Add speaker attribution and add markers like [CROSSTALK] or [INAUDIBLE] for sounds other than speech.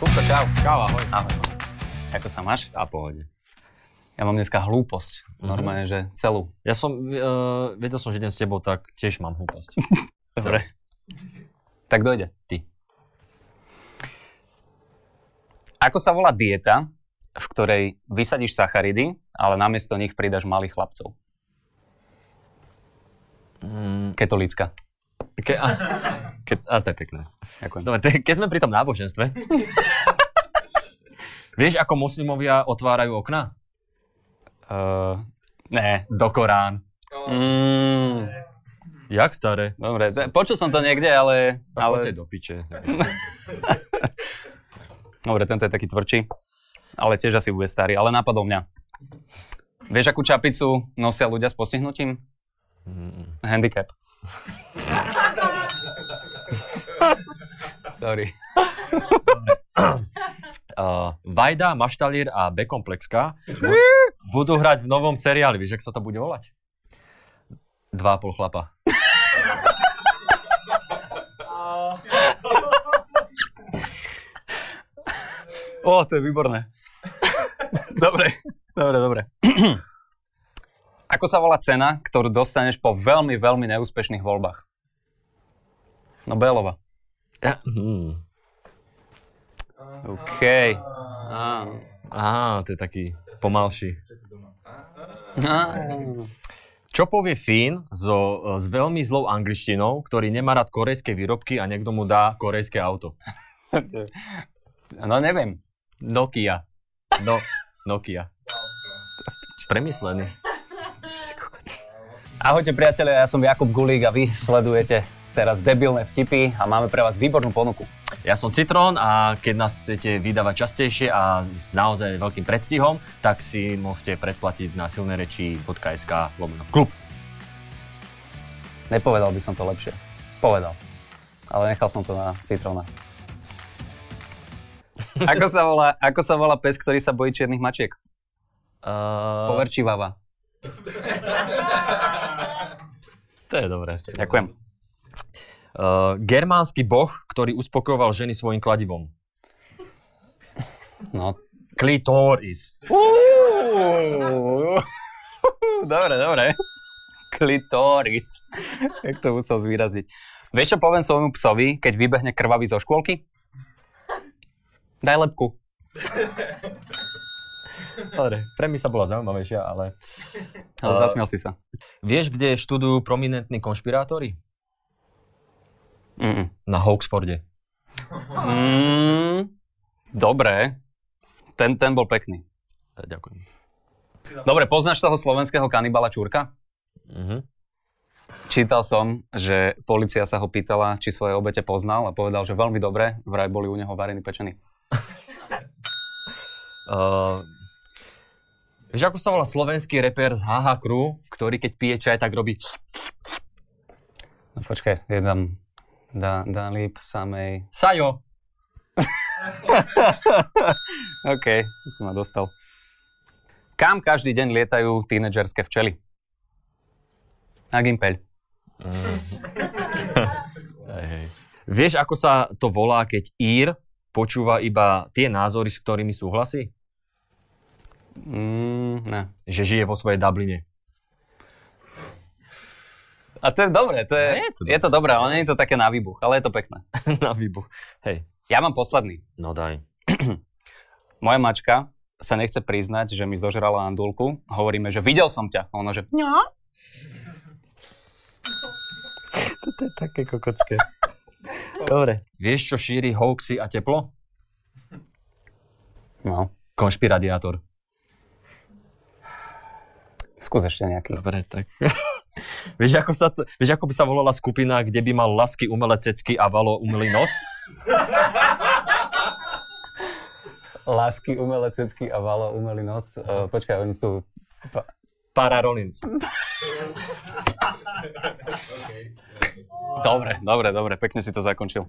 Speaker 1: Kupko, čau.
Speaker 2: Čau, ahoj.
Speaker 1: Ahoj. Ako sa máš?
Speaker 2: A pohode.
Speaker 1: Ja mám dneska hlúposť.
Speaker 2: Mhm.
Speaker 1: Normálne, že celú.
Speaker 2: Ja som, uh, vedel som, že idem s tebou, tak tiež mám hlúposť. [LAUGHS]
Speaker 1: Dobre. Tak dojde.
Speaker 2: Ty.
Speaker 1: Ako sa volá dieta, v ktorej vysadíš sacharidy, ale namiesto nich pridaš malých chlapcov?
Speaker 2: Mm,
Speaker 1: Ketolícka.
Speaker 2: ke, a, [LAUGHS] ke, a to je pekné.
Speaker 1: Ďakujem.
Speaker 2: Dobre, te, keď sme pri tom náboženstve. [LAUGHS] Vieš, ako moslimovia otvárajú okna?
Speaker 1: Uh, ne, do Korán. Mm,
Speaker 2: Jak staré?
Speaker 1: dobre, to- počul som to niekde, ale...
Speaker 2: Ale...
Speaker 1: ale
Speaker 2: do piče. [LAUGHS]
Speaker 1: dobre, tento je taký tvrdší. Ale tiež asi bude starý, ale napadol mňa. Vieš, akú čapicu nosia ľudia s postihnutím? Handicap. [LAUGHS] Sorry. [LAUGHS]
Speaker 2: Uh, Vajda, Maštalír a Bekomplexka bu- budú hrať v novom seriáli. Vieš, jak sa to bude volať? Dva a pol chlapa.
Speaker 1: Ó, to je výborné. dobre, dobre, dobre. Ako sa volá cena, ktorú dostaneš po veľmi, veľmi neúspešných voľbách? Nobelová.
Speaker 2: Ja, hmm.
Speaker 1: OK. Á.
Speaker 2: To je taký pomalší. Čo povie Fín so, s veľmi zlou angličtinou, ktorý nemá rád korejské výrobky a niekto mu dá korejské auto?
Speaker 1: No neviem.
Speaker 2: Nokia. No, Nokia. Premyslený.
Speaker 1: Ahojte priatelia, ja som Jakub Gulík a vy sledujete teraz debilné vtipy a máme pre vás výbornú ponuku.
Speaker 2: Ja som Citrón a keď nás chcete vydávať častejšie a s naozaj veľkým predstihom, tak si môžete predplatiť na silnereči.sk lomeno klub.
Speaker 1: Nepovedal by som to lepšie. Povedal. Ale nechal som to na Citrona. [LAUGHS] Ako sa volá, ako sa volá pes, ktorý sa bojí čiernych mačiek?
Speaker 2: Uh,
Speaker 1: Poverčivava.
Speaker 2: to je dobré.
Speaker 1: Ďakujem.
Speaker 2: Uh, germánsky boh, ktorý uspokojoval ženy svojim kladivom.
Speaker 1: No.
Speaker 2: Klitoris.
Speaker 1: Uú. dobre, dobre. Klitoris. Jak to musel zvýraziť. Vieš, čo poviem svojmu psovi, keď vybehne krvavý zo škôlky? Daj lepku.
Speaker 2: Dobre, pre mňa sa bola zaujímavejšia, ale...
Speaker 1: Ale zasmiel si sa.
Speaker 2: Vieš, kde študujú prominentní konšpirátori?
Speaker 1: Mm.
Speaker 2: Na Hoaxforde.
Speaker 1: Mm, dobre. Ten, ten bol pekný.
Speaker 2: E, Ďakujem.
Speaker 1: Dobre, poznáš toho slovenského kanibala Čurka?
Speaker 2: Mhm.
Speaker 1: Čítal som, že policia sa ho pýtala, či svoje obete poznal a povedal, že veľmi dobre, vraj boli u neho varení pečení.
Speaker 2: Uh, [LAUGHS] vieš, ako sa volá slovenský reper z HH Crew, ktorý keď pije čaj, tak robí...
Speaker 1: No počkaj, je tam da, Dalip samej...
Speaker 2: Sajo! [LAUGHS]
Speaker 1: OK, to som ma dostal. Kam každý deň lietajú tínedžerské včely? Na Gimpeľ. [LAUGHS]
Speaker 2: Hej, hej. Vieš, ako sa to volá, keď Ír počúva iba tie názory, s ktorými súhlasí?
Speaker 1: Mm, ne.
Speaker 2: Že žije vo svojej Dubline.
Speaker 1: A to je dobré, to je,
Speaker 2: No, je to
Speaker 1: je to dobré, ale nie je to také na výbuch, ale je to pekné. [LAUGHS]
Speaker 2: Na výbuch. Hej.
Speaker 1: Ja mám posledný.
Speaker 2: No daj. [CLEARS THROAT]
Speaker 1: Moja mačka sa nechce priznať, že mi zožrala andulku. Hovoríme, že videl som ťa. A Ona, že ňa? [LAUGHS]
Speaker 2: Toto je také kokocké. Dobre. Vieš, čo šíri hoaxy a teplo?
Speaker 1: No,
Speaker 2: Konšpiradiátor.
Speaker 1: skús ešte nejaký.
Speaker 2: Dobre, tak. [LAUGHS] vieš, ako sa to, vieš, ako by sa volala skupina, kde by mal lasky umelé cecky a valo umelý nos? [LAUGHS]
Speaker 1: Lásky, umelé cecky a valo, umelý nos. Uh, počkaj, oni sú... Pa-
Speaker 2: Para Rollins. [LAUGHS]
Speaker 1: Dobre, dobre, dobre, pekne si to zakončil.